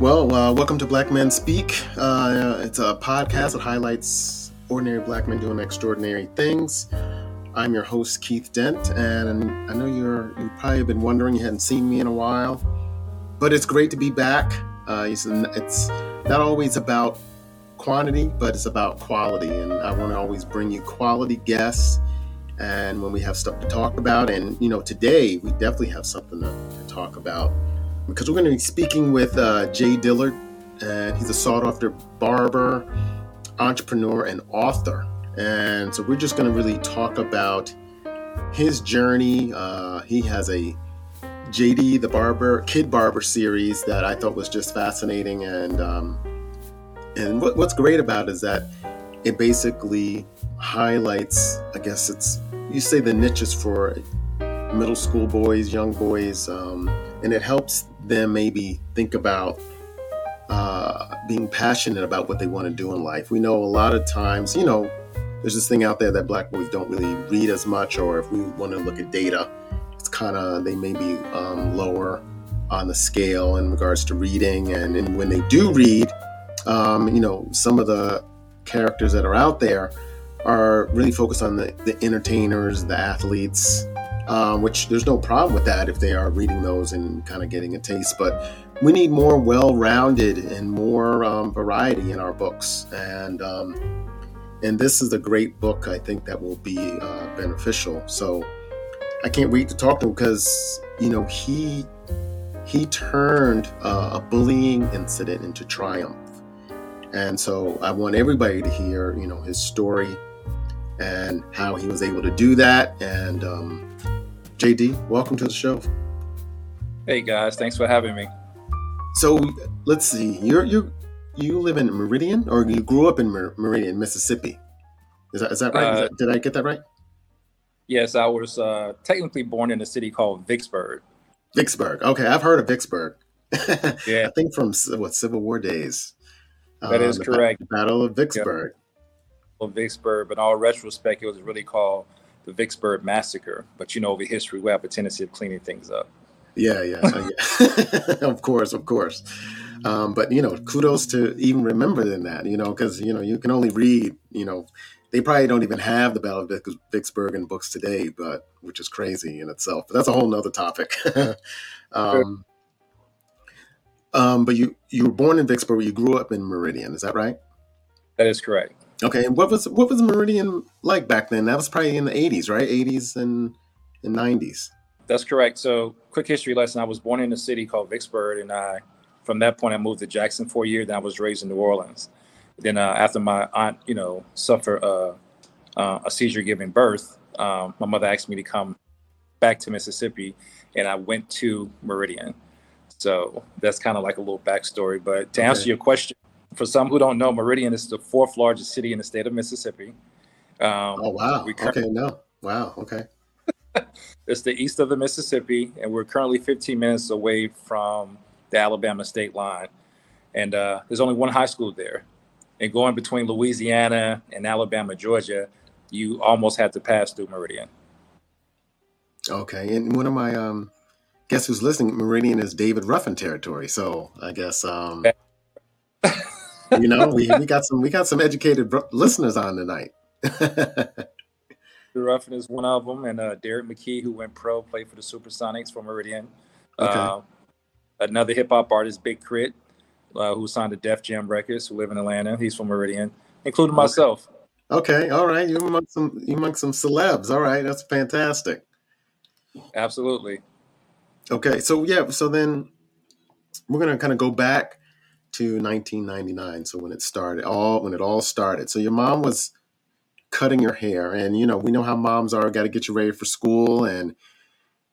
Well, uh, welcome to Black Men Speak. Uh, it's a podcast that highlights ordinary black men doing extraordinary things. I'm your host, Keith Dent, and I know you're you probably have been wondering you hadn't seen me in a while, but it's great to be back. Uh, it's, not always about quantity, but it's about quality, and I want to always bring you quality guests. And when we have stuff to talk about, and you know, today we definitely have something to, to talk about because we're going to be speaking with uh, Jay Dillard, and he's a sought after barber, entrepreneur, and author. And so we're just going to really talk about his journey. Uh, he has a JD the Barber Kid Barber series that I thought was just fascinating, and um, and what, what's great about it is that it basically highlights. I guess it's you say the niches for middle school boys, young boys, um, and it helps them maybe think about uh, being passionate about what they want to do in life. We know a lot of times, you know, there's this thing out there that black boys don't really read as much, or if we want to look at data, it's kind of, they may be um, lower on the scale in regards to reading. And, and when they do read, um, you know, some of the characters that are out there are really focused on the, the entertainers, the athletes, um, which there's no problem with that if they are reading those and kind of getting a taste. But we need more well-rounded and more um, variety in our books, and um, and this is a great book I think that will be uh, beneficial. So I can't wait to talk to him because you know he he turned uh, a bullying incident into triumph, and so I want everybody to hear you know his story and how he was able to do that and um, JD, welcome to the show. Hey guys, thanks for having me. So let's see, you're you you live in Meridian, or you grew up in Mer- Meridian, Mississippi. Is that is that right? Uh, that, did I get that right? Yes, I was uh, technically born in a city called Vicksburg. Vicksburg. Okay, I've heard of Vicksburg. yeah, I think from what Civil War days. That is um, correct. Battle of Vicksburg. Yep. Vicksburg, but in all retrospect, it was really called the Vicksburg massacre. But you know, over history, we have a tendency of cleaning things up. Yeah, yeah, yeah. of course, of course. Um, but you know, kudos to even remembering that. You know, because you know you can only read. You know, they probably don't even have the Battle of Vicksburg in books today, but which is crazy in itself. But that's a whole nother topic. um, um, but you you were born in Vicksburg. You grew up in Meridian. Is that right? That is correct. Okay, and what was what was Meridian like back then? That was probably in the '80s, right? '80s and and '90s. That's correct. So, quick history lesson: I was born in a city called Vicksburg, and I, from that point, I moved to Jackson for a year. Then I was raised in New Orleans. Then, uh, after my aunt, you know, suffered uh, uh, a seizure giving birth, um, my mother asked me to come back to Mississippi, and I went to Meridian. So that's kind of like a little backstory. But to okay. answer your question, for some who don't know, Meridian is the fourth largest city in the state of Mississippi. Um, oh wow! okay, no, wow, okay. it's the east of the Mississippi, and we're currently 15 minutes away from the Alabama state line. And uh, there's only one high school there. And going between Louisiana and Alabama, Georgia, you almost had to pass through Meridian. Okay, and one of my um, guess who's listening, Meridian is David Ruffin territory. So I guess um, you know, we, we got some we got some educated listeners on tonight. The Ruffin is one of them, and uh, Derrick McKey, who went pro, played for the Supersonics from Meridian. Okay. Uh, another hip hop artist, Big K.R.I.T., uh, who signed to Def Jam Records, who live in Atlanta. He's from Meridian, including myself. Okay, all right. You among some you among some celebs. All right, that's fantastic. Absolutely. Okay, so yeah, so then we're gonna kind of go back to 1999. So when it started, all when it all started. So your mom was cutting your hair, and you know we know how moms are. Got to get you ready for school, and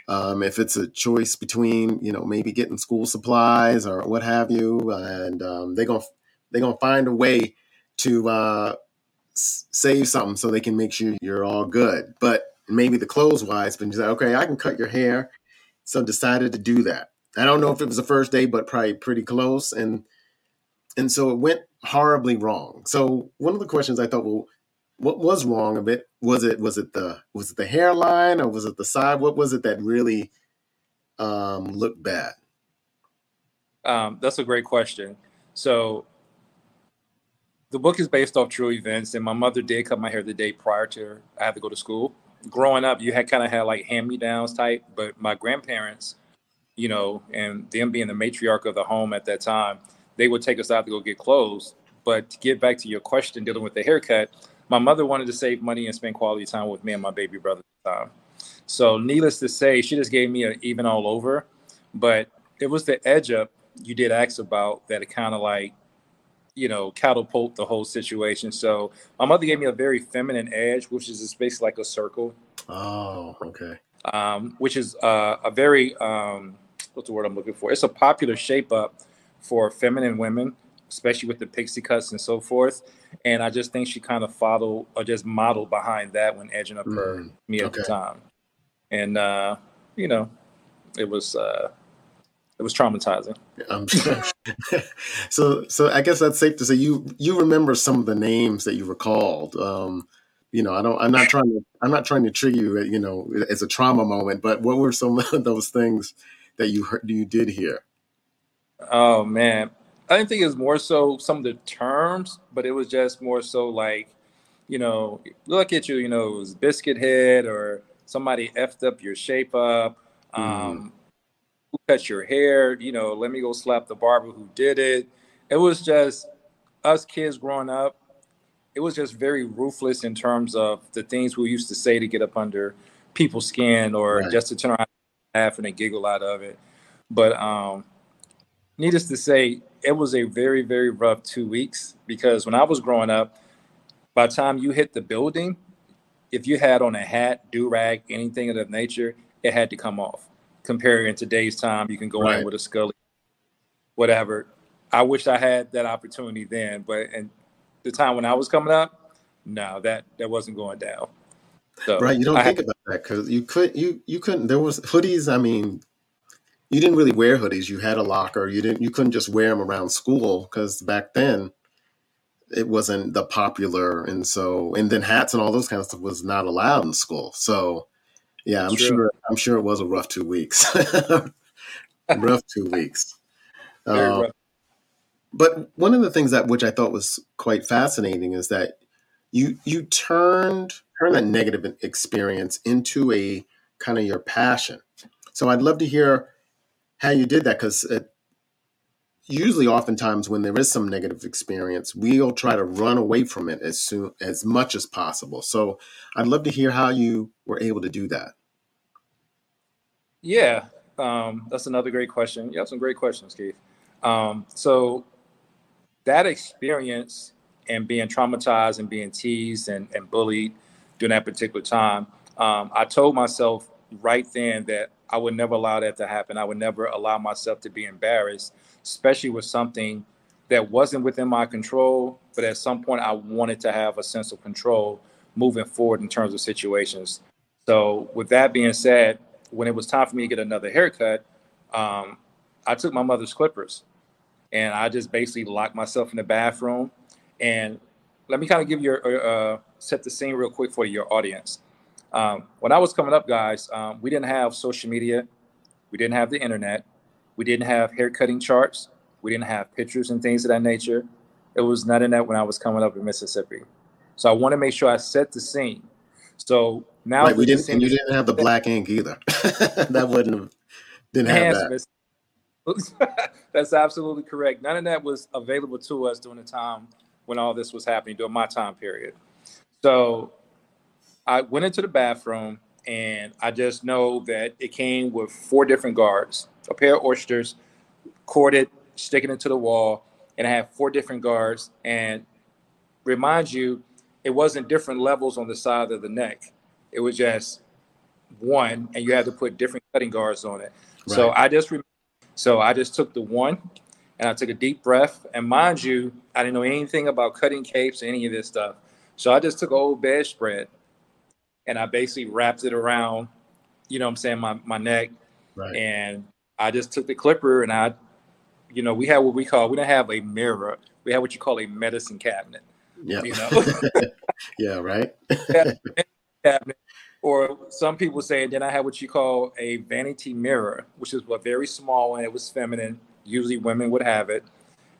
um, if it's a choice between you know maybe getting school supplies or what have you, and um, they're gonna they're gonna find a way to uh, save something so they can make sure you're all good. But maybe the clothes wise, but you say, okay, I can cut your hair. So decided to do that. I don't know if it was the first day, but probably pretty close. And and so it went horribly wrong. So one of the questions I thought, well, what was wrong of it? Was it was it the was it the hairline or was it the side? What was it that really um, looked bad? Um, that's a great question. So the book is based off true events, and my mother did cut my hair the day prior to I had to go to school. Growing up, you had kind of had like hand me downs type, but my grandparents, you know, and them being the matriarch of the home at that time, they would take us out to go get clothes. But to get back to your question dealing with the haircut, my mother wanted to save money and spend quality time with me and my baby brother time. So, needless to say, she just gave me an even all over. But it was the edge up you did ask about that it kind of like you know, catapult the whole situation. So my mother gave me a very feminine edge, which is just basically like a circle. Oh, okay. Um, which is uh, a very um, what's the word I'm looking for? It's a popular shape up for feminine women, especially with the pixie cuts and so forth. And I just think she kind of followed or just modeled behind that when edging up her mm, me at okay. the time. And uh, you know, it was uh, it was traumatizing. Um, so, so I guess that's safe to say you you remember some of the names that you recalled. Um, you know, I don't. I'm not trying to. I'm not trying to trigger you. You know, as a trauma moment. But what were some of those things that you heard, you did hear? Oh man, I didn't think it was more so some of the terms, but it was just more so like, you know, look at you. You know, it was biscuit head or somebody effed up your shape up. Mm. Um, who cut your hair? You know, let me go slap the barber who did it. It was just us kids growing up. It was just very ruthless in terms of the things we used to say to get up under people's skin or right. just to turn around and laugh and giggle out of it. But um, needless to say, it was a very, very rough two weeks because when I was growing up, by the time you hit the building, if you had on a hat, do rag, anything of that nature, it had to come off comparing in today's time, you can go right. in with a Scully, whatever. I wish I had that opportunity then, but and the time when I was coming up, no, that that wasn't going down. So right, you don't I think had, about that because you could you you couldn't. There was hoodies. I mean, you didn't really wear hoodies. You had a locker. You didn't. You couldn't just wear them around school because back then it wasn't the popular, and so and then hats and all those kinds of stuff was not allowed in school. So yeah, I'm True. sure. I'm sure it was a rough two weeks. rough two weeks. Uh, but one of the things that which I thought was quite fascinating is that you you turned turned that negative experience into a kind of your passion. So I'd love to hear how you did that because usually oftentimes when there is some negative experience we'll try to run away from it as soon as much as possible. So i'd love to hear how you were able to do that. Yeah um, that's another great question. You have some great questions keith. Um, so that experience and being traumatized and being teased and, and bullied during that particular time um, i told myself right then that i would never allow that to happen i would never allow myself to be embarrassed especially with something that wasn't within my control, but at some point I wanted to have a sense of control moving forward in terms of situations. So, with that being said, when it was time for me to get another haircut, um, I took my mother's clippers and I just basically locked myself in the bathroom. And let me kind of give you uh, set the scene real quick for your audience. Um, when I was coming up, guys, um, we didn't have social media, we didn't have the internet, we didn't have hair cutting charts. We didn't have pictures and things of that nature. It was none of that when I was coming up in Mississippi. So I want to make sure I set the scene. So now right, we didn't, and you didn't have the black ink either. that wouldn't have didn't have that. That's absolutely correct. None of that was available to us during the time when all this was happening during my time period. So I went into the bathroom and I just know that it came with four different guards a pair of Osters, corded, sticking into the wall, and I had four different guards. And remind you, it wasn't different levels on the side of the neck. It was just one, and you had to put different cutting guards on it. Right. So I just so I just took the one, and I took a deep breath. And mind you, I didn't know anything about cutting capes or any of this stuff. So I just took an old bedspread, and I basically wrapped it around, you know, what I'm saying my my neck, right. and I just took the clipper and I, you know, we had what we call we don't have a mirror. We have what you call a medicine cabinet. Yeah. You know. yeah. Right. cabinet. or some people say, then I had what you call a vanity mirror, which is a very small and it was feminine. Usually women would have it.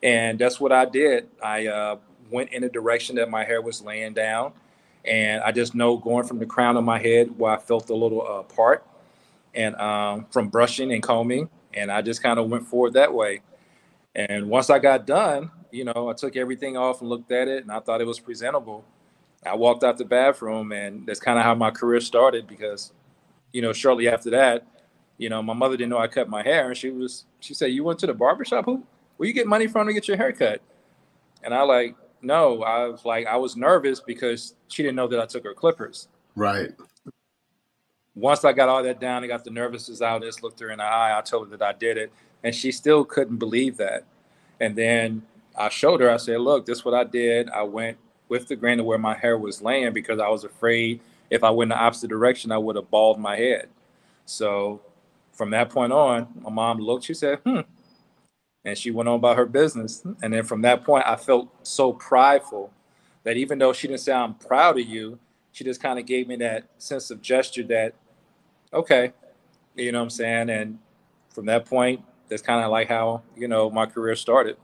And that's what I did. I uh, went in a direction that my hair was laying down. And I just know going from the crown of my head where I felt a little uh, part and um, from brushing and combing. And I just kind of went forward that way. And once I got done, you know, I took everything off and looked at it and I thought it was presentable. I walked out the bathroom and that's kind of how my career started because, you know, shortly after that, you know, my mother didn't know I cut my hair and she was, she said, you went to the barbershop? Who, where you get money from to get your hair cut? And I like, no, I was like, I was nervous because she didn't know that I took her clippers. Right. Once I got all that down, I got the nervousness out, just looked her in the eye. I told her that I did it and she still couldn't believe that. And then I showed her, I said, look, this is what I did. I went with the grain of where my hair was laying because I was afraid if I went the opposite direction, I would have bald my head. So from that point on, my mom looked, she said, hmm. And she went on about her business. And then from that point, I felt so prideful that even though she didn't say, I'm proud of you, she just kind of gave me that sense of gesture that, okay, you know what I'm saying? And from that point, that's kind of like how, you know, my career started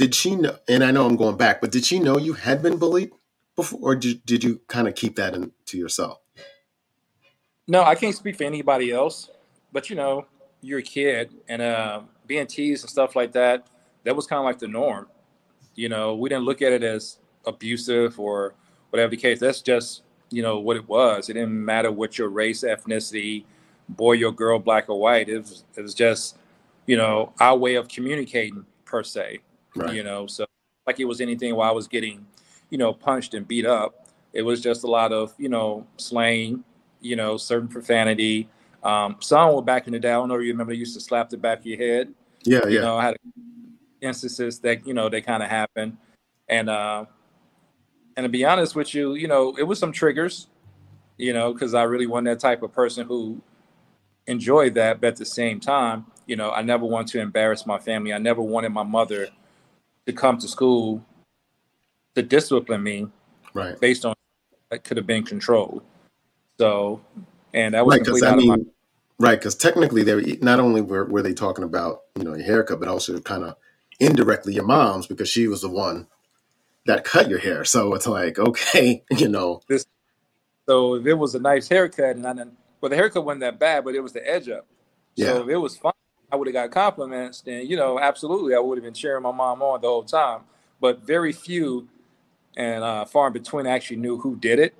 did she know and i know i'm going back but did she know you had been bullied before or did, did you kind of keep that in, to yourself no i can't speak for anybody else but you know you're a kid and uh, being teased and stuff like that that was kind of like the norm you know we didn't look at it as abusive or whatever the case that's just you know what it was it didn't matter what your race ethnicity boy or girl black or white it was, it was just you know our way of communicating per se Right. You know, so like it was anything while I was getting, you know, punched and beat up. It was just a lot of, you know, slang, you know, certain profanity. Um, some were back in the day. I don't know if you remember, used to slap the back of your head. Yeah, you yeah. know, I had instances that you know they kind of happened, and uh, and to be honest with you, you know, it was some triggers, you know, because I really wasn't that type of person who enjoyed that, but at the same time, you know, I never wanted to embarrass my family. I never wanted my mother to come to school to discipline me right based on that could have been controlled so and that was right because i mean my- right because technically they were not only were, were they talking about you know your haircut but also kind of indirectly your mom's because she was the one that cut your hair so it's like okay you know this so if it was a nice haircut and i didn't well the haircut wasn't that bad but it was the edge up yeah. so if it was fine I would have got compliments, then you know, absolutely, I would have been cheering my mom on the whole time. But very few and uh, far in between actually knew who did it.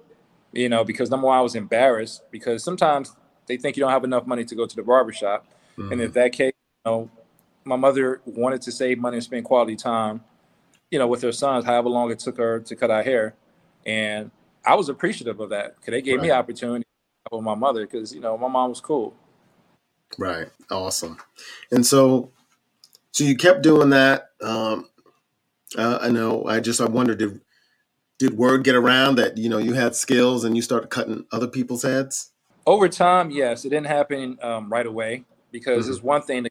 You know, because number one, I was embarrassed because sometimes they think you don't have enough money to go to the barbershop. Mm-hmm. And in that case, you know, my mother wanted to save money and spend quality time, you know, with her sons, however long it took her to cut our hair. And I was appreciative of that because they gave right. me opportunity with my mother because, you know, my mom was cool. Right. Awesome. And so, so you kept doing that. Um, uh, I know. I just I wondered did did word get around that you know you had skills and you started cutting other people's heads? Over time, yes. It didn't happen um, right away because mm-hmm. it's one thing to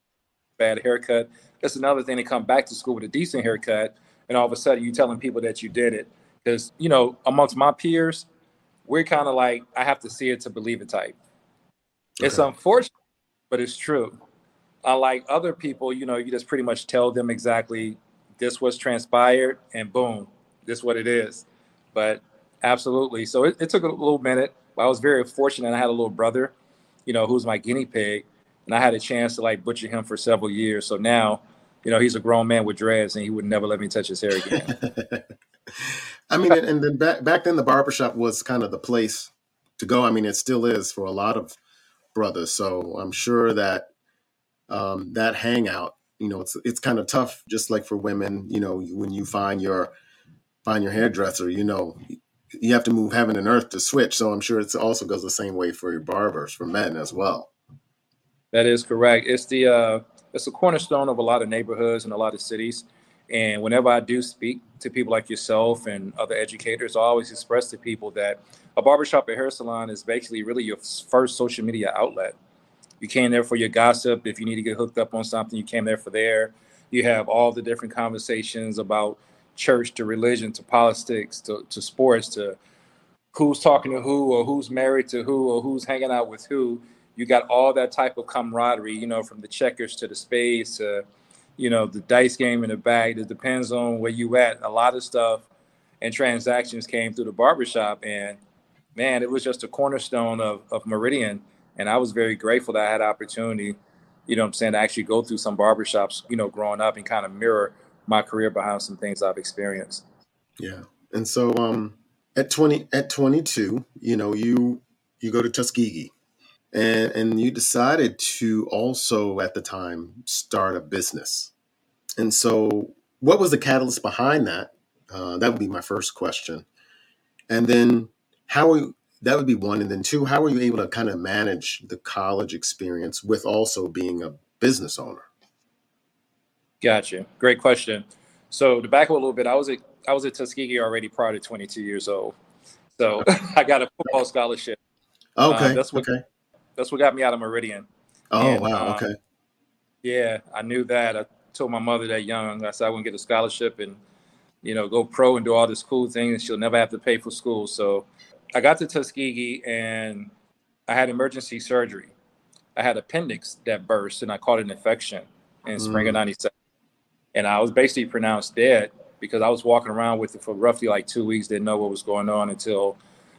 bad haircut. It's another thing to come back to school with a decent haircut, and all of a sudden you're telling people that you did it. Because you know, amongst my peers, we're kind of like I have to see it to believe it type. Okay. It's unfortunate but it's true. Unlike other people, you know, you just pretty much tell them exactly this was transpired and boom, this what it is. But absolutely. So it, it took a little minute. I was very fortunate. I had a little brother, you know, who's my guinea pig. And I had a chance to like butcher him for several years. So now, you know, he's a grown man with dreads and he would never let me touch his hair again. I mean, and then back, back then the barbershop was kind of the place to go. I mean, it still is for a lot of brothers. So I'm sure that um, that hangout, you know, it's it's kind of tough, just like for women. You know, when you find your find your hairdresser, you know, you have to move heaven and earth to switch. So I'm sure it also goes the same way for your barbers, for men as well. That is correct. It's the uh, it's a cornerstone of a lot of neighborhoods and a lot of cities. And whenever I do speak to people like yourself and other educators, I always express to people that a barbershop or hair salon is basically really your first social media outlet. You came there for your gossip. If you need to get hooked up on something, you came there for there. You have all the different conversations about church to religion to politics to, to sports to who's talking to who or who's married to who or who's hanging out with who. You got all that type of camaraderie, you know, from the checkers to the spades to, you know, the dice game in the bag. It depends on where you at. A lot of stuff and transactions came through the barbershop. And man, it was just a cornerstone of, of Meridian. And I was very grateful that I had opportunity, you know I'm saying, to actually go through some barbershops, you know, growing up and kind of mirror my career behind some things I've experienced. Yeah. And so um at 20 at 22, you know, you you go to Tuskegee and and you decided to also at the time start a business. And so what was the catalyst behind that? Uh, that would be my first question. And then how are you, that would be one. And then two, how were you able to kind of manage the college experience with also being a business owner? Gotcha. Great question. So to back up a little bit, I was at I was at Tuskegee already prior to 22 years old. So I got a football scholarship. Uh, okay. Uh, that's what okay. that's what got me out of Meridian. Oh and, wow. Um, okay. Yeah, I knew that. I told my mother that young. I said I to get a scholarship and you know go pro and do all this cool things. She'll never have to pay for school. So I got to Tuskegee and I had emergency surgery. I had appendix that burst and I caught an infection in mm. spring of '97, and I was basically pronounced dead because I was walking around with it for roughly like two weeks, didn't know what was going on until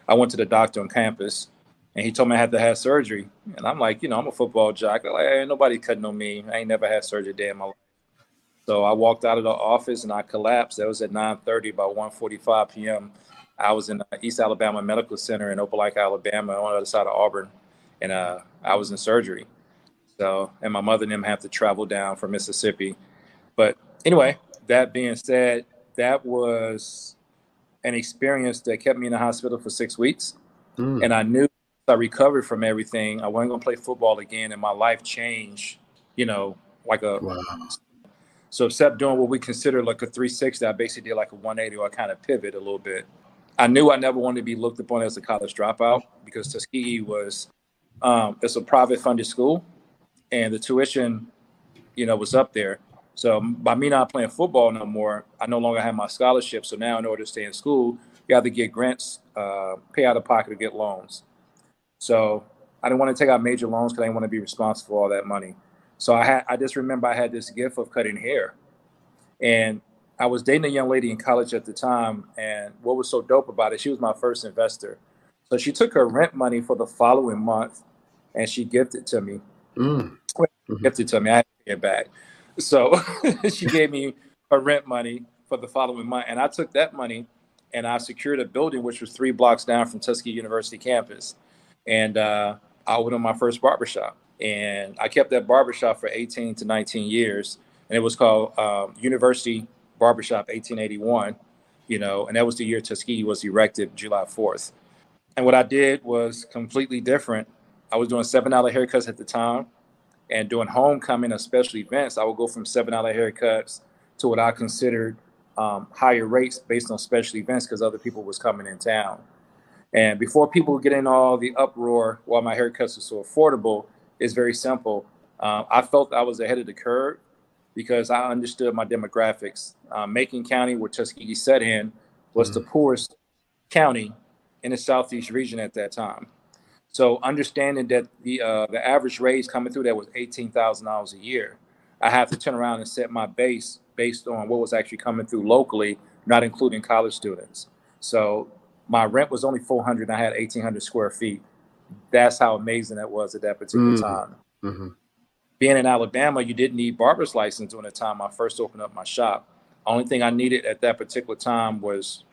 I went to the doctor on campus and he told me I had to have surgery. And I'm like, you know, I'm a football jock. I'm like, ain't nobody cutting on me. I ain't never had surgery day in my life. So I walked out of the office and I collapsed. That was at 9:30. By 1:45 p.m., I was in East Alabama Medical Center in Opelika, Alabama, on the other side of Auburn, and uh, I was in surgery. So, and my mother and them have to travel down from Mississippi. But anyway, that being said, that was an experience that kept me in the hospital for six weeks. Mm. And I knew I recovered from everything. I wasn't going to play football again, and my life changed, you know, like a. Wow. So, except doing what we consider like a 360, I basically did like a 180 or I kind of pivot a little bit. I knew I never wanted to be looked upon as a college dropout because Tuskegee was, um, it's a private funded school and the tuition, you know, was up there. So by me not playing football no more, I no longer have my scholarship. So now, in order to stay in school, you have to get grants, uh, pay out of pocket to get loans. So I didn't want to take out major loans because I didn't want to be responsible for all that money. So I had, I just remember I had this gift of cutting hair, and I was dating a young lady in college at the time. And what was so dope about it, she was my first investor. So she took her rent money for the following month, and she gifted to me. Mm. Gifted to me. I had to pay it back. So she gave me her rent money for the following month. And I took that money and I secured a building which was three blocks down from Tuskegee University campus. And uh, I opened my first barbershop. And I kept that barbershop for 18 to 19 years. And it was called um, University Barbershop 1881, you know, and that was the year Tuskegee was erected, July 4th. And what I did was completely different. I was doing $7 haircuts at the time and doing homecoming or special events, I would go from seven dollar haircuts to what I considered um, higher rates based on special events because other people was coming in town. And before people get in all the uproar why my haircuts are so affordable, it's very simple. Um, I felt I was ahead of the curve because I understood my demographics. Um, Macon County, where Tuskegee set in, was mm-hmm. the poorest county in the southeast region at that time. So understanding that the uh, the average raise coming through that was eighteen thousand dollars a year, I have to turn around and set my base based on what was actually coming through locally, not including college students. So my rent was only four hundred, and I had eighteen hundred square feet. That's how amazing that was at that particular mm-hmm. time. Mm-hmm. Being in Alabama, you didn't need barber's license during the time I first opened up my shop. Only thing I needed at that particular time was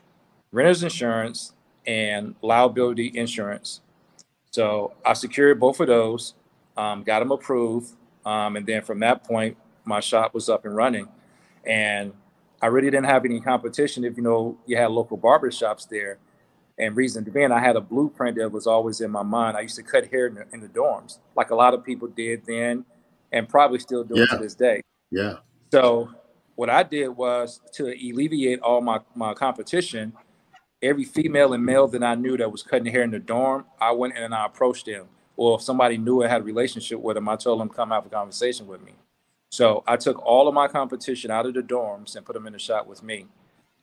renter's insurance and liability insurance so I secured both of those, um, got them approved, um, and then from that point, my shop was up and running. And I really didn't have any competition. If you know, you had local barber shops there. And reason being, I had a blueprint that was always in my mind. I used to cut hair in the, in the dorms, like a lot of people did then, and probably still do yeah. to this day. Yeah. So what I did was to alleviate all my my competition every female and male that I knew that was cutting hair in the dorm, I went in and I approached them. Or if somebody knew I had a relationship with them, I told them come have a conversation with me. So I took all of my competition out of the dorms and put them in the shop with me.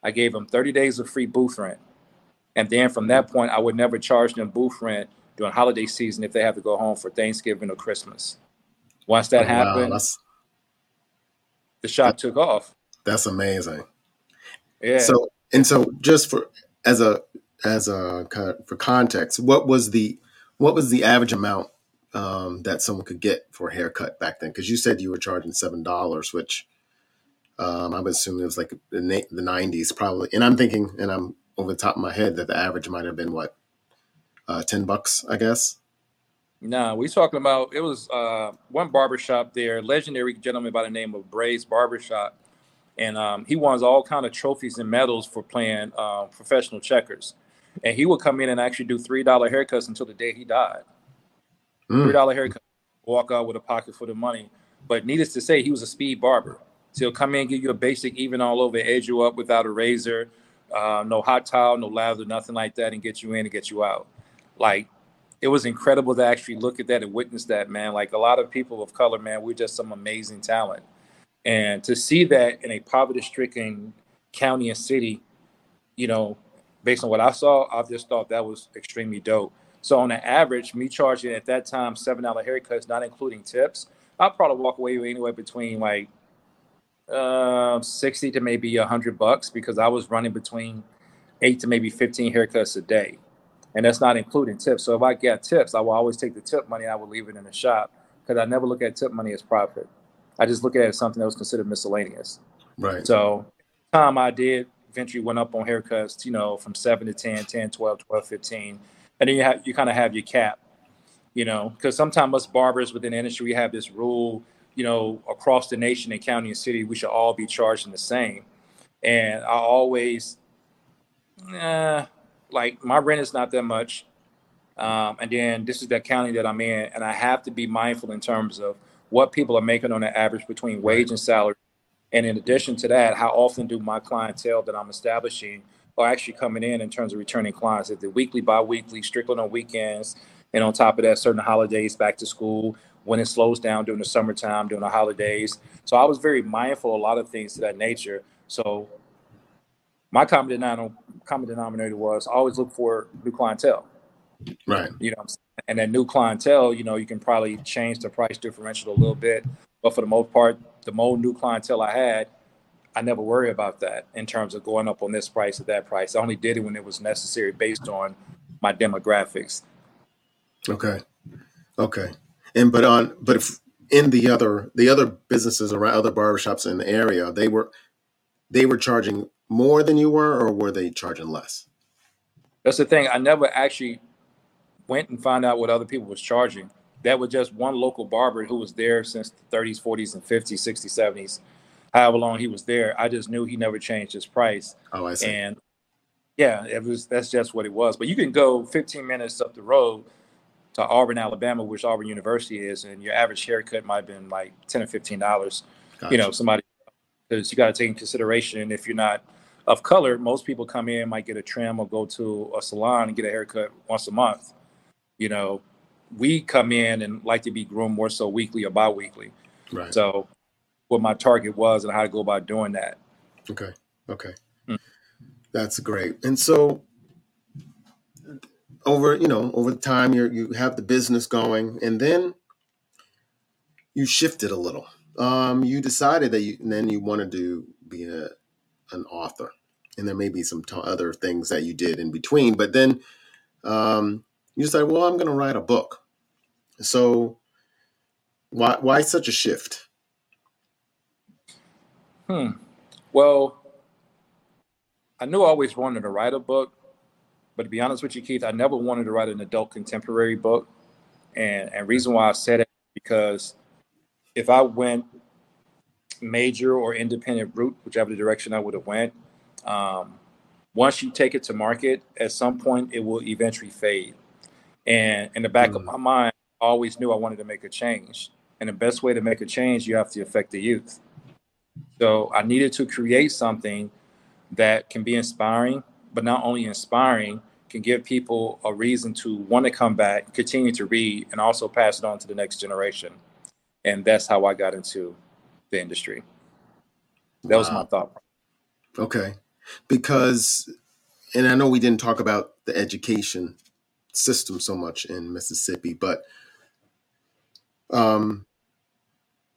I gave them 30 days of free booth rent. And then from that point, I would never charge them booth rent during holiday season if they have to go home for Thanksgiving or Christmas. Once that oh, happened, wow, the shop that, took off. That's amazing. Yeah. So and so, just for as a as a for context, what was the what was the average amount um, that someone could get for a haircut back then? Because you said you were charging seven dollars, which um, I would assume it was like the the nineties probably. And I'm thinking, and I'm over the top of my head that the average might have been what uh, ten bucks, I guess. No, we talking about it was uh, one barbershop there, legendary gentleman by the name of Bray's Barbershop, and um, he won all kind of trophies and medals for playing uh, professional checkers. And he would come in and actually do three dollar haircuts until the day he died. Mm. Three dollar haircut, walk out with a pocket full of money. But needless to say, he was a speed barber. So he'll come in, give you a basic even all over, edge you up without a razor, uh, no hot towel, no lather, nothing like that, and get you in and get you out. Like it was incredible to actually look at that and witness that, man. Like a lot of people of color, man, we're just some amazing talent. And to see that in a poverty stricken county and city, you know, based on what I saw, I just thought that was extremely dope. So on the average, me charging at that time seven dollar haircuts, not including tips, I'd probably walk away anywhere between like uh, sixty to maybe hundred bucks because I was running between eight to maybe fifteen haircuts a day and that's not including tips. So if I get tips, I will always take the tip money. I will leave it in the shop because I never look at tip money as profit. I just look at it as something that was considered miscellaneous. Right. So time I did eventually went up on haircuts, you know, from 7 to 10, 10, 12, 12, 15. And then you have you kind of have your cap, you know, because sometimes us barbers within the industry we have this rule, you know, across the nation and county and city, we should all be charging the same. And I always, eh, like my rent is not that much. Um, and then this is the county that I'm in, and I have to be mindful in terms of what people are making on the average between wage and salary. And in addition to that, how often do my clientele that I'm establishing are actually coming in in terms of returning clients? If they're weekly, bi-weekly, strictly on weekends, and on top of that, certain holidays, back to school, when it slows down during the summertime, during the holidays. So I was very mindful of a lot of things to that nature. So my common denominator, common denominator was always look for new clientele. Right. You know, and that new clientele, you know, you can probably change the price differential a little bit, but for the most part, the more new clientele I had, I never worry about that in terms of going up on this price or that price. I only did it when it was necessary based on my demographics. Okay. Okay. And but on but if in the other the other businesses around other barbershops in the area, they were they were charging more than you were, or were they charging less? That's the thing. I never actually went and found out what other people was charging. That was just one local barber who was there since the 30s, 40s, and 50s, 60s, 70s. However long he was there, I just knew he never changed his price. Oh, I see. And yeah, it was that's just what it was. But you can go 15 minutes up the road to Auburn, Alabama, which Auburn University is, and your average haircut might have been like 10 or 15 dollars. Gotcha. You know, somebody because you got to take in consideration if you're not of color, most people come in, might get a trim or go to a salon and get a haircut once a month. You know, we come in and like to be groomed more so weekly or bi-weekly. Right. So what my target was and how to go about doing that. Okay. Okay. Mm. That's great. And so over, you know, over the time you you have the business going and then you shifted a little. Um, you decided that you then you wanted to be a an author, and there may be some t- other things that you did in between. But then um, you decided, well, I'm going to write a book. So why why such a shift? Hmm. Well, I knew I always wanted to write a book, but to be honest with you, Keith, I never wanted to write an adult contemporary book. And and reason why I said it because if I went major or independent route, whichever direction I would have went, um, once you take it to market, at some point it will eventually fade. And in the back mm. of my mind, I always knew I wanted to make a change. And the best way to make a change, you have to affect the youth. So I needed to create something that can be inspiring, but not only inspiring, can give people a reason to want to come back, continue to read, and also pass it on to the next generation. And that's how I got into the industry. That wow. was my thought. Okay, because and I know we didn't talk about the education system so much in Mississippi, but um,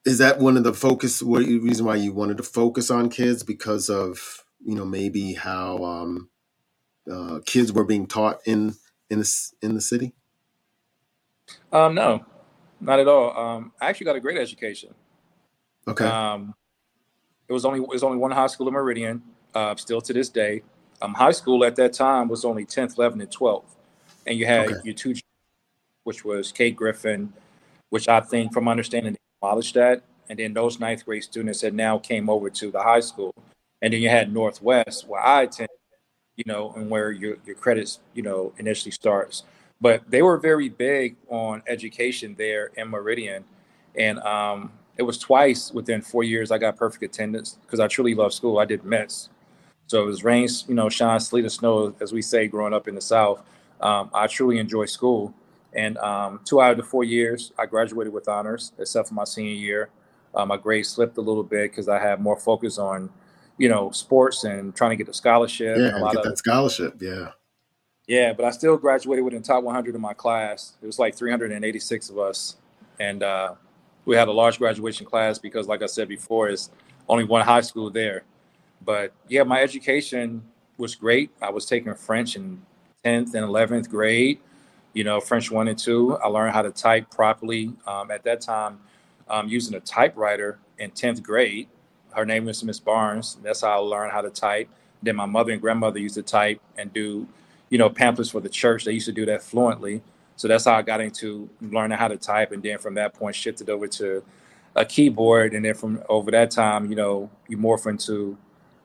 is that one of the focus? What reason why you wanted to focus on kids because of you know maybe how um, uh, kids were being taught in in the in the city? Um, no, not at all. Um, I actually got a great education. Okay. Um, it was only it was only one high school in Meridian. Uh, still to this day, um, high school at that time was only 10th, 11th, and 12th, and you had Okay. your two, which was Kate Griffin, which I think, from understanding, they demolished that, and then those ninth grade students had now came over to the high school, and then you had Northwest, where I attended, you know, and where your your credits, you know, initially starts. But they were very big on education there in Meridian, and um, it was twice within four years I got perfect attendance because I truly love school. I did miss. So it was rain, you know, shine, sleet, or snow, as we say, growing up in the South. Um, I truly enjoy school. And um, two out of the four years, I graduated with honors, except for my senior year. Um, my grades slipped a little bit because I had more focus on, you know, sports and trying to get the scholarship. Yeah, and a and lot get of that scholarship. Yeah. yeah, but I still graduated within top 100 in my class. It was like 386 of us, and uh, we had a large graduation class because, like I said before, is only one high school there. But yeah, my education was great. I was taking French in 10th and 11th grade. You know, French one and two. I learned how to type properly. Um, at that time, um, using a typewriter in 10th grade. Her name was Miss Barnes. That's how I learned how to type. Then my mother and grandmother used to type and do you know, pamphlets for the church. They used to do that fluently. So that's how I got into learning how to type. And then from that point, shifted over to a keyboard. And then from over that time, you know, you morph into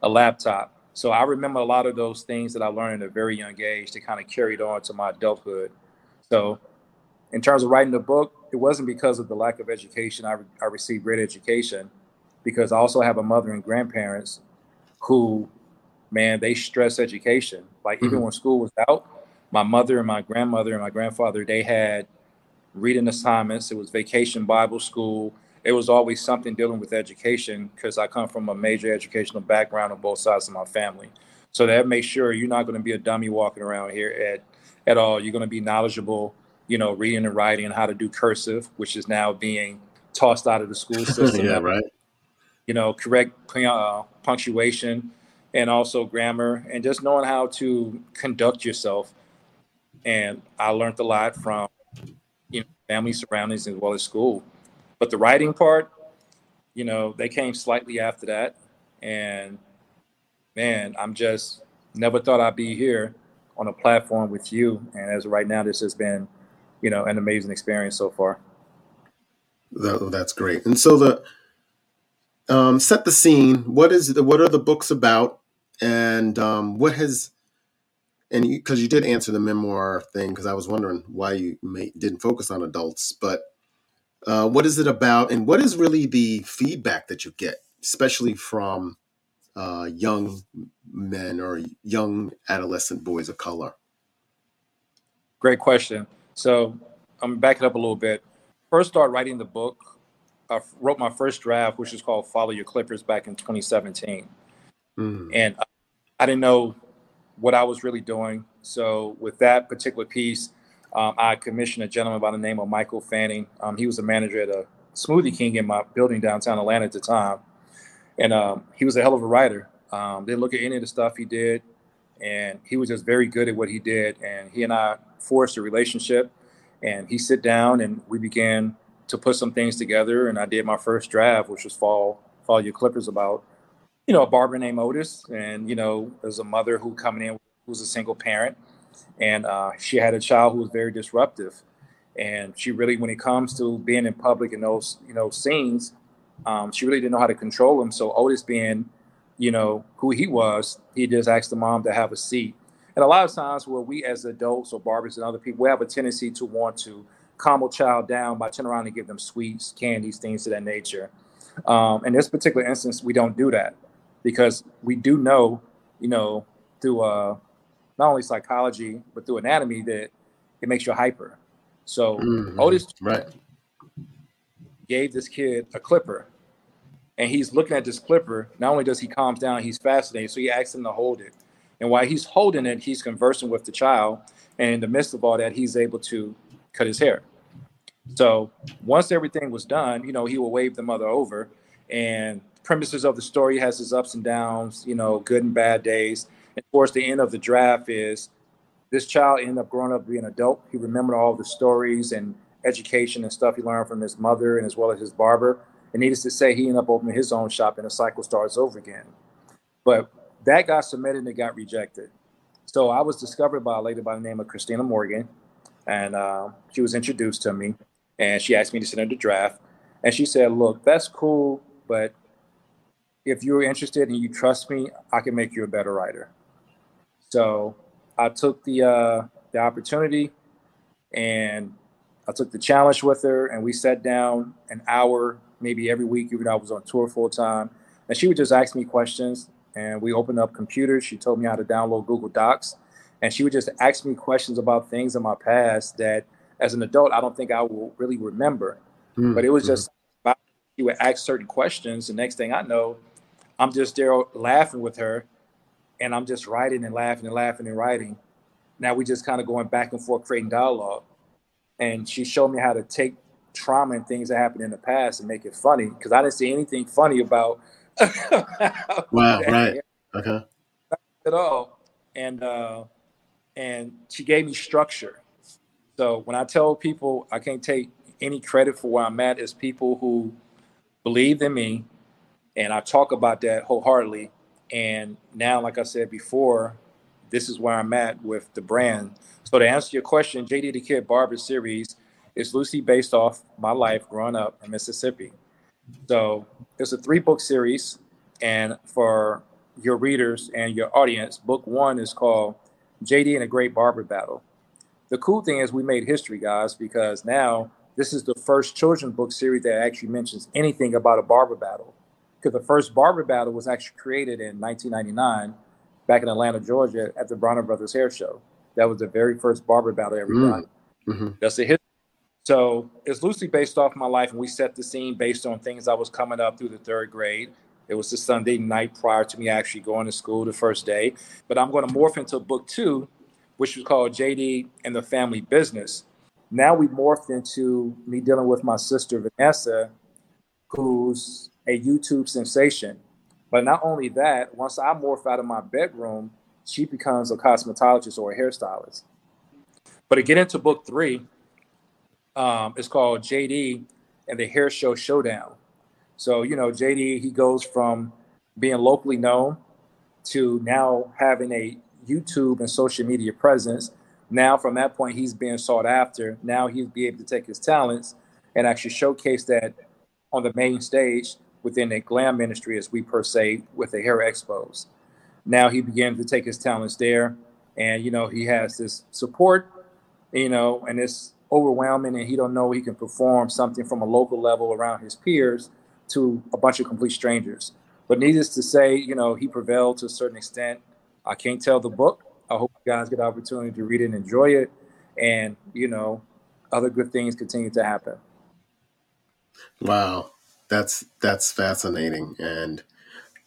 a laptop. So I remember a lot of those things that I learned at a very young age that kind of carried on to my adulthood. So in terms of writing the book, it wasn't because of the lack of education. I, I received great education because I also have a mother and grandparents who man, they stress education. Like even Mhm. when school was out, my mother and my grandmother and my grandfather, they had reading assignments. It was vacation Bible school. It was always something dealing with education because I come from a major educational background on both sides of my family. So that makes sure you're not going to be a dummy walking around here at at all. You're going to be knowledgeable, you know, reading and writing and how to do cursive, which is now being tossed out of the school system. yeah. Right. you know, correct uh, punctuation and also grammar and just knowing how to conduct yourself. And I learned a lot from, you know, family surroundings as well as school. But the writing part, you know, they came slightly after that. And man, I'm just never thought I'd be here on a platform with you. And as right now, this has been, you know, an amazing experience so far. That's great. And so the um, set the scene. What is the, what are the books about, and um, what has and because you, did answer the memoir thing, because I was wondering why you may, didn't focus on adults, but uh, what is it about, and what is really the feedback that you get, especially from uh, young men or young adolescent boys of color? Great question. So I'm back it up a little bit. First, start writing the book. I wrote my first draft, which is called "Follow Your Clippers," back in 2017, Mm. and I didn't know what I was really doing. So with that particular piece, um, I commissioned a gentleman by the name of Michael Fanning. Um, he was a manager at a Smoothie King in my building downtown Atlanta at the time, and um, he was a hell of a writer. Um, didn't look at any of the stuff he did, and he was just very good at what he did. And he and I forged a relationship, and he sit down and we began to put some things together. And I did my first draft, which was "Fall fall Your Clippers" about you know, a barber named Otis, and you know, there's a mother who coming in who's a single parent, and uh, she had a child who was very disruptive, and she really, when it comes to being in public in those you know scenes, um, she really didn't know how to control him. So Otis, being you know who he was, he just asked the mom to have a seat. And a lot of times, where we as adults or barbers and other people, we have a tendency to want to calm a child down by turning around and give them sweets, candies, things of that nature. Um, in this particular instance, we don't do that because we do know, you know, through uh, not only psychology but through anatomy that it makes you hyper. So Mhm. Otis Right. gave this kid a clipper, and he's looking at this clipper. Not only does he calm down, he's fascinated. So he asks him to hold it, And while he's holding it, he's conversing with the child. And in the midst of all that, he's able to cut his hair. So once everything was done, you know, he will wave the mother over. And premises of the story has its ups and downs, you know, good and bad days. And towards the end of the draft is this child ended up growing up being an adult. He remembered all the stories and education and stuff he learned from his mother and as well as his barber. And needless to say, he ended up opening his own shop and the cycle starts over again. But that got submitted and it got rejected. So I was discovered by a lady by the name of Christina Morgan, and uh, she was introduced to me, and she asked me to send her the draft. And she said, "Look, that's cool, but if you're interested and you trust me, I can make you a better writer." So I took the uh, the opportunity, and I took the challenge with her, and we sat down an hour, maybe every week, even though I was on tour full time. And she would just ask me questions, and we opened up computers. She told me how to download Google Docs, and she would just ask me questions about things in my past that, as an adult, I don't think I will really remember. Mm-hmm. But it was just she would ask certain questions. The next thing I know, I'm just there laughing with her, and I'm just writing and laughing and laughing and writing. Now we just kind of going back and forth, creating dialogue and she showed me how to take trauma and things that happened in the past and make it funny because I didn't see anything funny about. wow! Right. Okay. At all, and uh, and she gave me structure. So when I tell people I can't take any credit for where I'm at, is people who believed in me, and I talk about that wholeheartedly. And now, like I said before, this is where I'm at with the brand. So to answer your question, JD the Kid Barber series is loosely based off my life growing up in Mississippi. So it's a three book series, and for your readers and your audience, book one is called JD and a Great Barber Battle. The cool thing is we made history, guys, because now this is the first children's book series that actually mentions anything about a barber battle. Because the first barber battle was actually created in 1999 back in Atlanta, Georgia, at the Bronner Brothers Hair Show. That was the very first barber battle ever mm. done. Mm-hmm. That's a hit. So it's loosely based off my life, and we set the scene based on things I was coming up through the third grade. It was the Sunday night prior to me actually going to school the first day. But I'm going to morph into book two, which was called JD and the Family Business. Now we morphed into me dealing with my sister Vanessa, who's a YouTube sensation. But not only that, once I morph out of my bedroom she becomes a cosmetologist or a hairstylist. But to get into book three, um, it's called JD and the Hair Show Showdown. So, you know, JD, he goes from being locally known to now having a YouTube and social media presence. Now, from that point, he's being sought after. Now he'll be able to take his talents and actually showcase that on the main stage within a glam ministry, as we per se, with the hair expos. Now he began to take his talents there and you know he has this support you know and it's overwhelming and he don't know he can perform something from a local level around his peers to a bunch of complete strangers. But needless to say you know he prevailed to a certain extent. I can't tell the book. I hope you guys get the opportunity to read it and enjoy it and you know other good things continue to happen. Wow that's that's fascinating and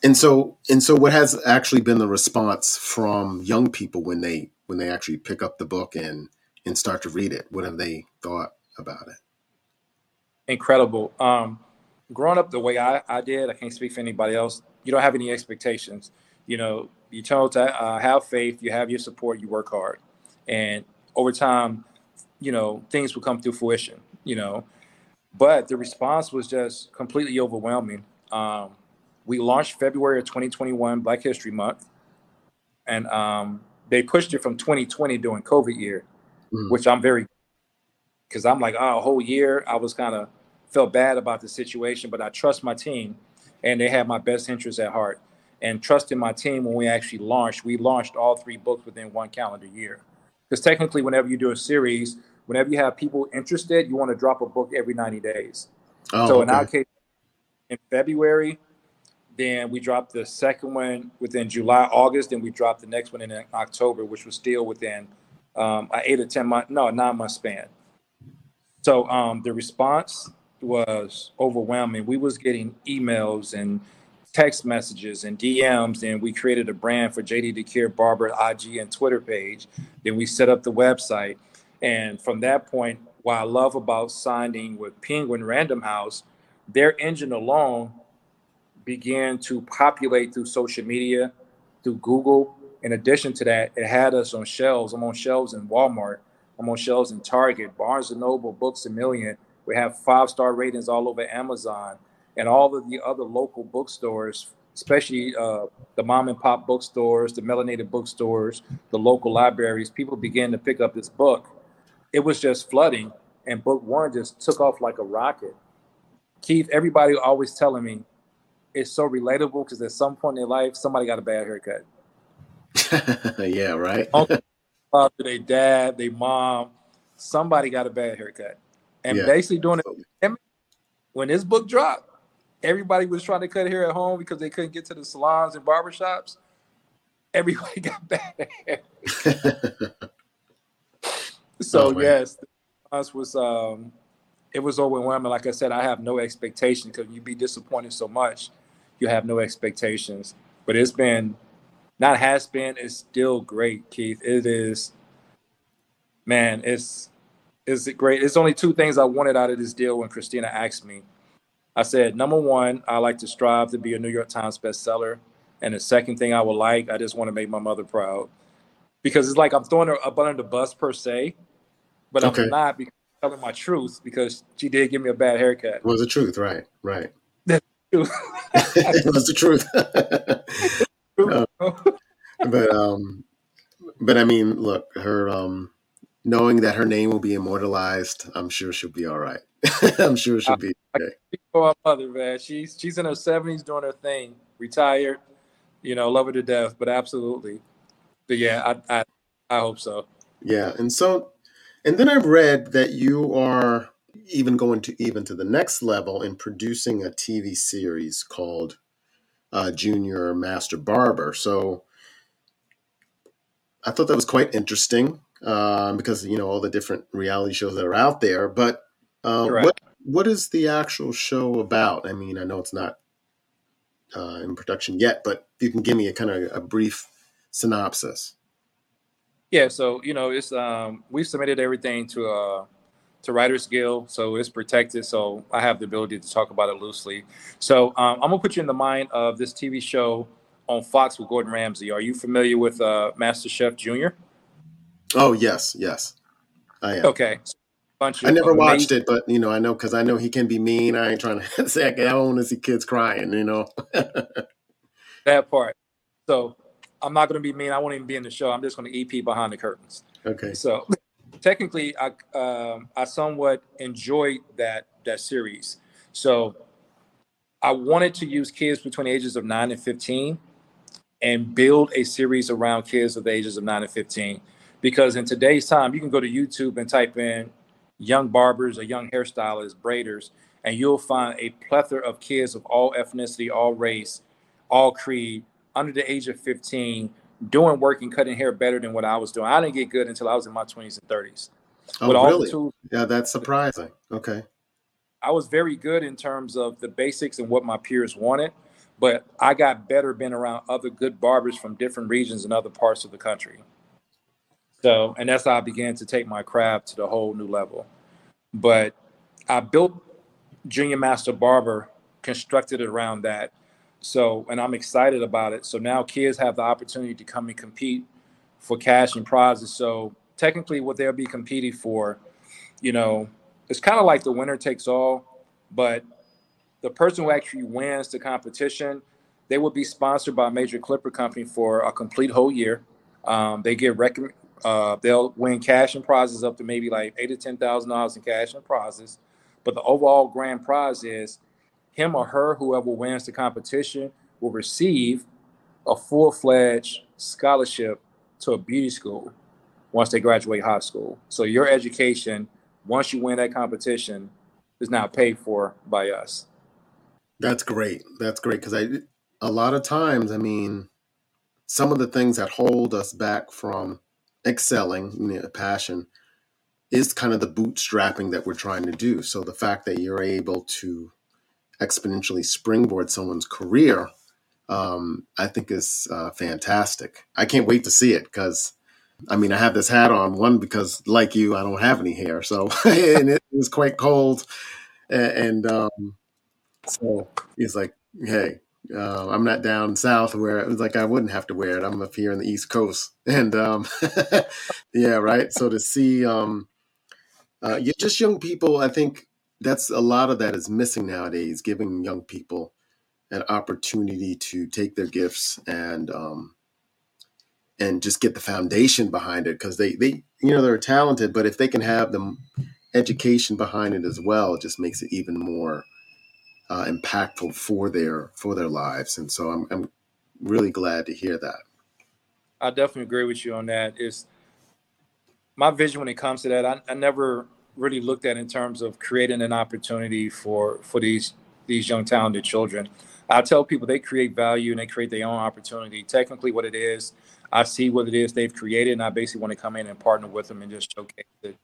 and so and so what has actually been the response from young people when they when they actually pick up the book and and start to read it? What have they thought about it? Incredible. Um, growing up the way I, I did, I can't speak for anybody else. You don't have any expectations. You know, you told to uh, have faith, you have your support, you work hard, and over time, you know, things will come through fruition. You know, but the response was just completely overwhelming. Um, we launched February of 2021, Black History Month, and um, they pushed it from 2020 during COVID year, mm. which I'm very because I'm like, oh, a whole year. I was kind of felt bad about the situation, but I trust my team, and they have my best interests at heart. And trusting my team when we actually launched, we launched all three books within one calendar year. Because technically, whenever you do a series, whenever you have people interested, you want to drop a book every 90 days. Oh, so okay. in our case, in February, then we dropped the second one within July, August. and we dropped the next one in October, which was still within um, an eight or 10 month, no, nine month span. So um, the response was overwhelming. We was getting emails and text messages and DMs. And we created a brand for JD the Kid Barber IG and Twitter page. Then we set up the website. And from that point, what I love about signing with Penguin Random House, their engine alone began to populate through social media, through Google. In addition to that, it had us on shelves. I'm on shelves in Walmart. I'm on shelves in Target, Barnes and Noble, Books a Million. We have five star ratings all over Amazon and all of the other local bookstores, especially uh, the mom and pop bookstores, the melanated bookstores, the local libraries. People began to pick up this book. It was just flooding, and book one just took off like a rocket. Keith, everybody always telling me it's so relatable because at some point in their life, somebody got a bad haircut. yeah, right. Father, their dad, their mom, somebody got a bad haircut. And yeah. basically doing it when this book dropped, everybody was trying to cut hair at home because they couldn't get to the salons and barbershops. Everybody got bad hair. so oh, yes, us was um it was overwhelming. Like I said, I have no expectations because you'd be disappointed so much, you have no expectations. But it's been not has been, it's still great, Keith. It is man, it's it's great. It's only two things I wanted out of this deal when Christina asked me I said, number one, I like to strive to be a New York Times bestseller. And the second thing I would like, I just want to make my mother proud. Because it's like I'm throwing her up under the bus per se, but okay. I'm not because I'm telling my truth because she did give me a bad haircut. It was the truth, right? Right. That's true. it was the truth. but um, but I mean, look, her um, knowing that her name will be immortalized, I'm sure she'll be all right. I'm sure she'll be okay. For mother, man, she's she's in her 70s doing her thing, retired. You know, love her to death, but absolutely. But yeah, I I, I hope so. Yeah, and so, and then I've read that you are even going to even to the next level in producing a TV series called uh, Junior Master Barber. So I thought that was quite interesting um, because you know all the different reality shows that are out there. But uh, what what is the actual show about? I mean, I know it's not uh, in production yet, but you can give me a kind of a brief synopsis. Yeah, so you know, it's um, we've submitted everything to uh, to Writers Guild, so it's protected. So I have the ability to talk about it loosely. So um, I'm gonna put you in the mind of this TV show on Fox with Gordon Ramsay. Are you familiar with uh, Master Chef Junior? Oh yes, yes, I am. Okay. Bunch I never watched it, but you know, I know because I know he can be mean. I ain't trying to say I don't want to see kids crying. You know, that part. So I'm not going to be mean. I won't even be in the show. I'm just going to EP behind the curtains. Okay. So technically, I um, I somewhat enjoyed that that series. So I wanted to use kids between the ages of nine and fifteen, and build a series around kids of the ages of nine and fifteen because in today's time you can go to youtube and type in young barbers or young hairstylists braiders and you'll find a plethora of kids of all ethnicity all race all creed under the age of 15 doing work and cutting hair better than what i was doing. I didn't get good until i was in my 20s and 30s oh With really? tools, yeah that's surprising. Okay. I was very good in terms of the basics and what my peers wanted but i got better being around other good barbers from different regions and other parts of the country. So, and that's how I began to take my craft to the whole new level. But I built Junior Master Barber, constructed around that. So, and I'm excited about it. So now kids have the opportunity to come and compete for cash and prizes. So technically, what they'll be competing for, you know, it's kind of like the winner takes all, but the person who actually wins the competition, they will be sponsored by a major clipper company for a complete whole year. Um, they get rec- uh, they'll win cash and prizes up to maybe like eight to ten thousand dollars in cash and prizes. But the overall grand prize is him or her, whoever wins the competition, will receive a full fledged scholarship to a beauty school once they graduate high school. So your education, once you win that competition, is now paid for by us. That's great. That's great because I a lot of times, I mean, some of the things that hold us back from excelling, you know, passion, is kind of the bootstrapping that we're trying to do. So the fact that you're able to exponentially springboard someone's career um, I think is uh, fantastic. I can't wait to see it because, I mean, I have this hat on one because, like you, I don't have any hair, so and it was quite cold, and, and um, so he's like, "Hey, uh, I'm not down south where it was like I wouldn't have to wear it. I'm up here in the East Coast, and um, yeah, right. So to see um, uh, just young people, I think that's a lot of that is missing nowadays. Giving young people an opportunity to take their gifts and um, and just get the foundation behind it because they they you know they're talented, but if they can have the education behind it as well, it just makes it even more uh, impactful for their for their lives. And so I'm I'm really glad to hear that. I definitely agree with you on that. Is my vision when it comes to that. I, I never really looked at in terms of creating an opportunity for for these these young talented children. I tell people they create value and they create their own opportunity. Technically, what it is, I see what it is they've created, and I basically want to come in and partner with them and just showcase it.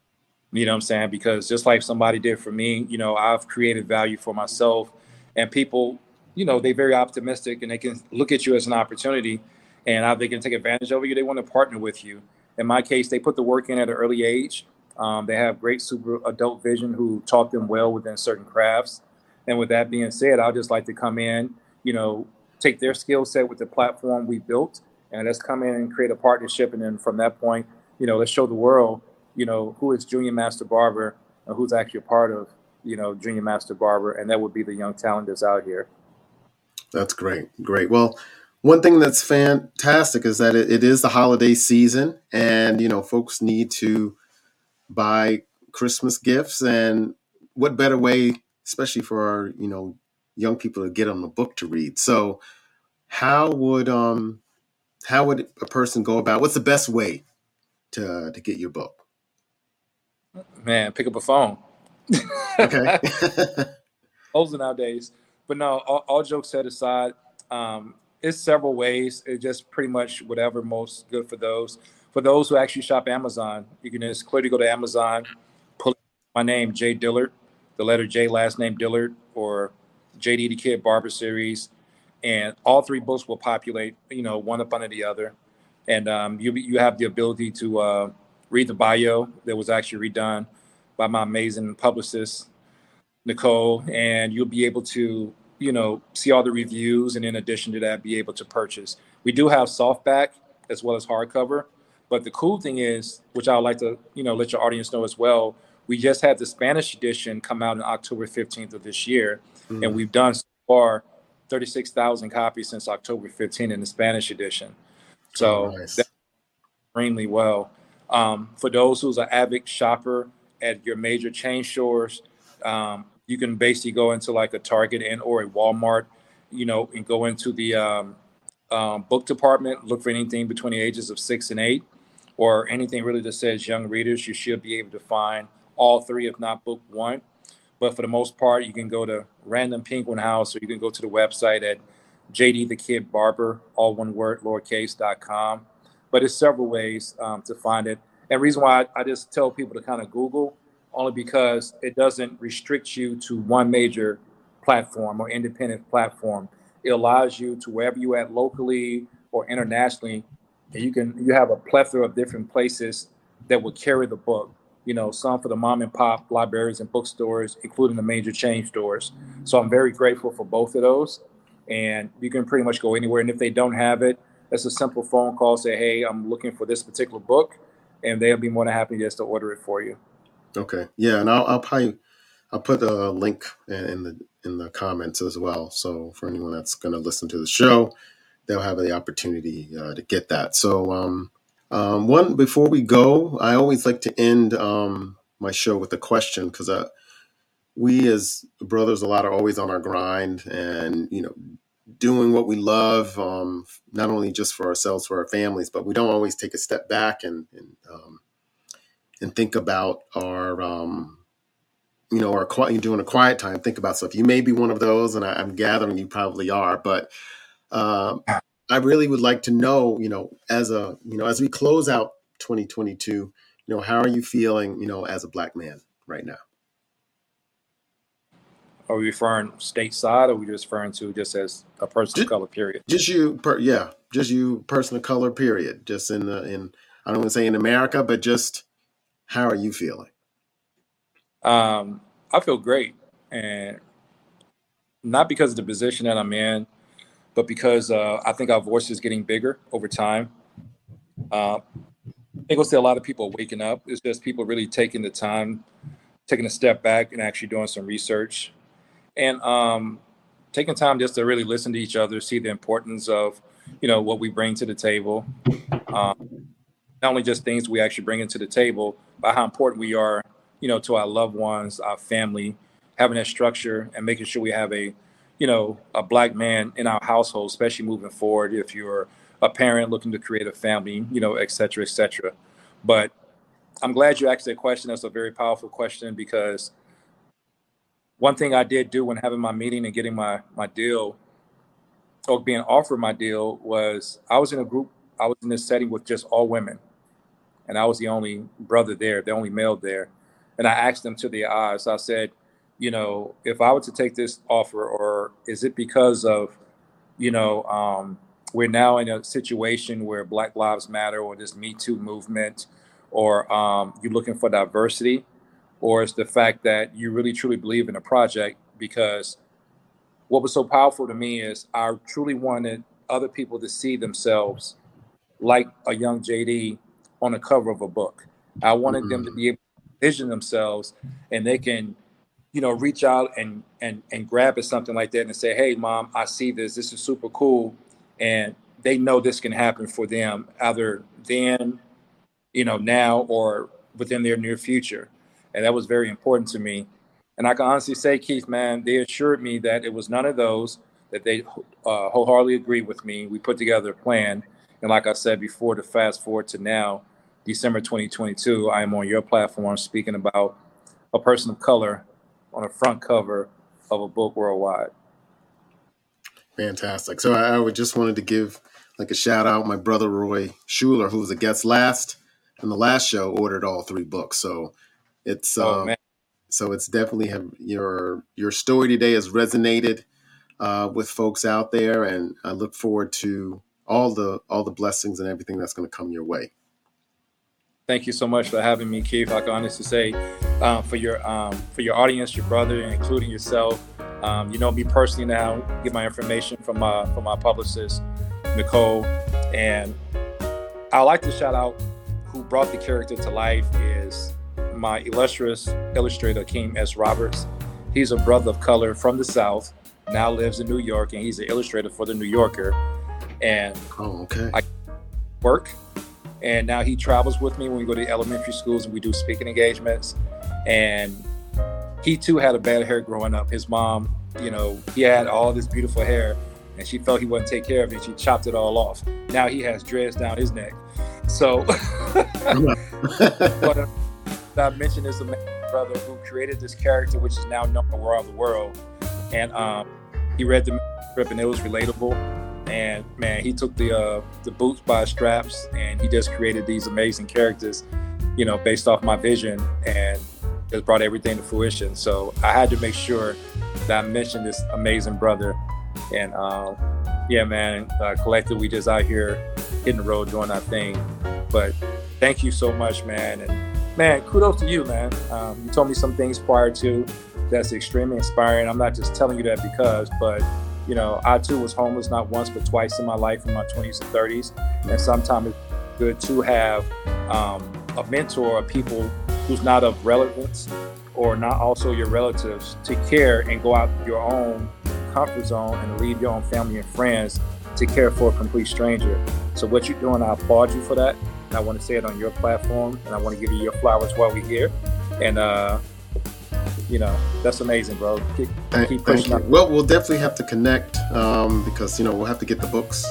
You know what I'm saying? Because just like somebody did for me, you know, I've created value for myself, and people, you know, they're very optimistic and they can look at you as an opportunity, and they can take advantage of you. They want to partner with you. In my case, they put the work in at an early age. Um, they have great super adult vision who taught them well within certain crafts and with that being said, I'll just like to come in, you know, take their skill set with the platform we built, and let's come in and create a partnership. And then from that point, you know, let's show the world, you know, who is Junior Master Barber and who's actually a part of, you know, Junior Master Barber, and that would be the young talent that's out here. That's great, great. Well, one thing that's fantastic is that it, it is the holiday season, and you know, folks need to buy Christmas gifts, and what better way especially for our you know young people to get them a book to read. So, how would um how would a person go about? What's the best way to to get your book? Man, pick up a phone. okay. Those nowadays, but no. All, all jokes set aside, um, it's several ways. It's just pretty much whatever most good for those. For those who actually shop Amazon, you can just clearly go to Amazon, pull my name, Jay Dillard, the letter J, last name Dillard, or JD the Kid Barber series, and all three books will populate, you know, one up under the other, and um, you you have the ability to uh, read the bio that was actually redone by my amazing publicist Nicole, and you'll be able to you know see all the reviews, and in addition to that, be able to purchase. We do have softback as well as hardcover, but the cool thing is, which I would like to you know let your audience know as well we just had the Spanish edition come out on October 15th of this year, mm. and we've done so far 36,000 copies since October 15th in the Spanish edition. So oh, nice. that's extremely well. Um, for those who's an avid shopper at your major chain stores, um, you can basically go into like a Target and or a Walmart, you know, and go into the um, um book department, look for anything between the ages of six and eight, or anything really that says young readers. You should be able to find all three, if not book one. But for the most part, you can go to Random Penguin House or you can go to the website at JD the Kid Barber, all one word, lowercase.com. But there's several ways um, to find it. And reason why I, I just tell people to kind of Google only because it doesn't restrict you to one major platform or independent platform. It allows you to wherever you at locally or internationally, you can you have a plethora of different places that will carry the book you know, some for the mom and pop libraries and bookstores, including the major chain stores. So I'm very grateful for both of those. And you can pretty much go anywhere. And if they don't have it, it's a simple phone call. Say, hey, I'm looking for this particular book, and they'll be more than happy just to order it for you. Okay, yeah, and I'll, I'll probably I'll put a link in the in the comments as well. So for anyone that's going to listen to the show, they'll have the opportunity uh, to get that. So um, um, one before we go, I always like to end um, my show with a question because uh, we as brothers a lot are always on our grind and you know doing what we love, um, not only just for ourselves, for our families, but we don't always take a step back and and, um, and think about our um, you know our quiet doing a quiet time. Think about stuff. You may be one of those, and I, am gathering you probably are, but. Uh, I really would like to know, you know, as a, you know, as we close out 2022, you know, how are you feeling, you know, as a black man right now? are we referring stateside, or are we just referring to just as a person just, of color? Period. Just you, per, yeah, just you, person of color. Period. Just in the in I don't want to say in America, but just how are you feeling? Um, I feel great, and not because of the position that I'm in, but because uh, I think our voice is getting bigger over time. Uh, I think we'll see a lot of people waking up. It's just people really taking the time, taking a step back, and actually doing some research, and um, taking time just to really listen to each other, see the importance of, you know, what we bring to the table. Um, not only just things we actually bring into the table, but how important we are, you know, to our loved ones, our family, having that structure and making sure we have a, you know, a black man in our household, especially moving forward. If you're a parent looking to create a family, you know, et cetera, et cetera. But I'm glad you asked that question. That's a very powerful question because one thing I did do when having my meeting and getting my my deal or being offered my deal was I was in a group, I was in this setting with just all women and I was the only brother there, the only male there. And I asked them to their eyes. I said, you know, if I were to take this offer, or is it because of, you know, um, we're now in a situation where Black Lives Matter or this Me Too movement, or um, you're looking for diversity, or it's the fact that you really truly believe in a project? Because what was so powerful to me is I truly wanted other people to see themselves like a young JD on the cover of a book. I wanted mm-hmm. them to mm-hmm. be able to vision themselves and they can, you know, reach out and and and grab at something like that and say, "Hey, mom, I see this. This is super cool," and they know this can happen for them either then, you know, now or within their near future, and that was very important to me. And I can honestly say, Keith, man, they assured me that it was none of those. That they uh, wholeheartedly agreed with me. We put together a plan, and like I said before, to fast forward to now, December 2022, I am on your platform speaking about a person of color on the front cover of a book worldwide. Fantastic. So I, would just wanted to give like a shout out. My brother Roy Schuler, who was a guest last in the last show, ordered all three books. So it's oh, um, so it's definitely have your your story today has resonated uh, with folks out there, and I look forward to all the all the blessings and everything that's going to come your way. Thank you so much for having me, Keith. I can honestly say, um, for your um, for your audience, your brother, including yourself. Um, you know me personally now. Get my information from my from my publicist, Nicole, and I like to shout out who brought the character to life is my illustrious illustrator, Akeem S. Roberts. He's a brother of color from the South, now lives in New York, and he's an illustrator for the New Yorker. And oh, okay. I work and now he travels with me when we go to elementary schools and we do speaking engagements. And he too had a bad hair growing up. His mom, you know, he had all this beautiful hair and she felt he wouldn't take care of it. She chopped it all off. Now he has dreads down his neck. So, but uh, I mentioned this brother who created this character, which is now known around the world. And um, he read the script and it was relatable and man, he took the uh, the boots by straps, and he just created these amazing characters, you know, based off my vision, and just brought everything to fruition. So I had to make sure that I mentioned this amazing brother, and uh, yeah, man, uh, collectively we just out here hitting the road doing our thing. But thank you so much, man, and man, kudos to you, man. Um, you told me some things prior to that's extremely inspiring. I'm not just telling you that because, but you know, I too was homeless not once but twice in my life in my 20s and 30s. And sometimes it's good to have um, a mentor or people who's not of relevance or not also your relatives to care and go out your own comfort zone and leave your own family and friends to care for a complete stranger. So what you're doing, I applaud you for that. And I want to say it on your platform, and I want to give you your flowers while we're here. And uh, you know, that's amazing, bro. Keep, thank, keep pushing up. Well, we'll definitely have to connect um, because you know we'll have to get the books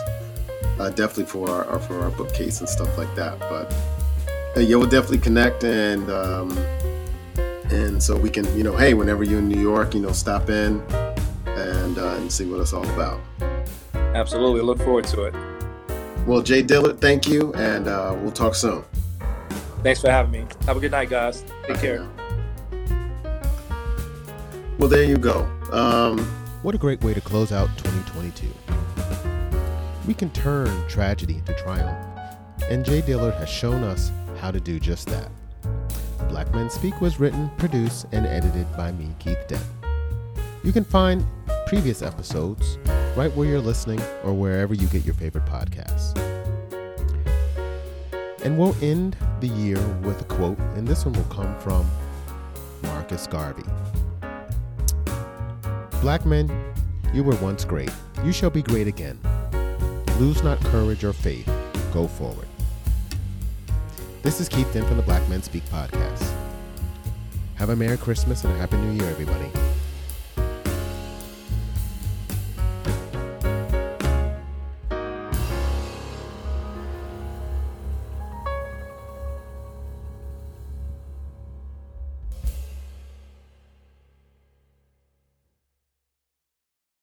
uh, definitely for our, our, for our bookcase and stuff like that. But yeah, we'll definitely connect and um, and so we can you know, hey, whenever you're in New York, you know, stop in and uh, and see what it's all about. Absolutely, look forward to it. Well, Jay Dillard, thank you, and uh, we'll talk soon. Thanks for having me. Have a good night, guys. Take care. Well, there you go. Um, what a great way to close out 2022. We can turn tragedy into triumph, and Jay Dillard has shown us how to do just that. Black Men Speak was written, produced, and edited by me, Keith Dent. You can find previous episodes right where you're listening or wherever you get your favorite podcasts. And we'll end the year with a quote, and this one will come from Marcus Garvey. Black men, you were once great. You shall be great again. Lose not courage or faith. Go forward. This is Keith Dent from the Black Men Speak podcast. Have a Merry Christmas and a Happy New Year, everybody.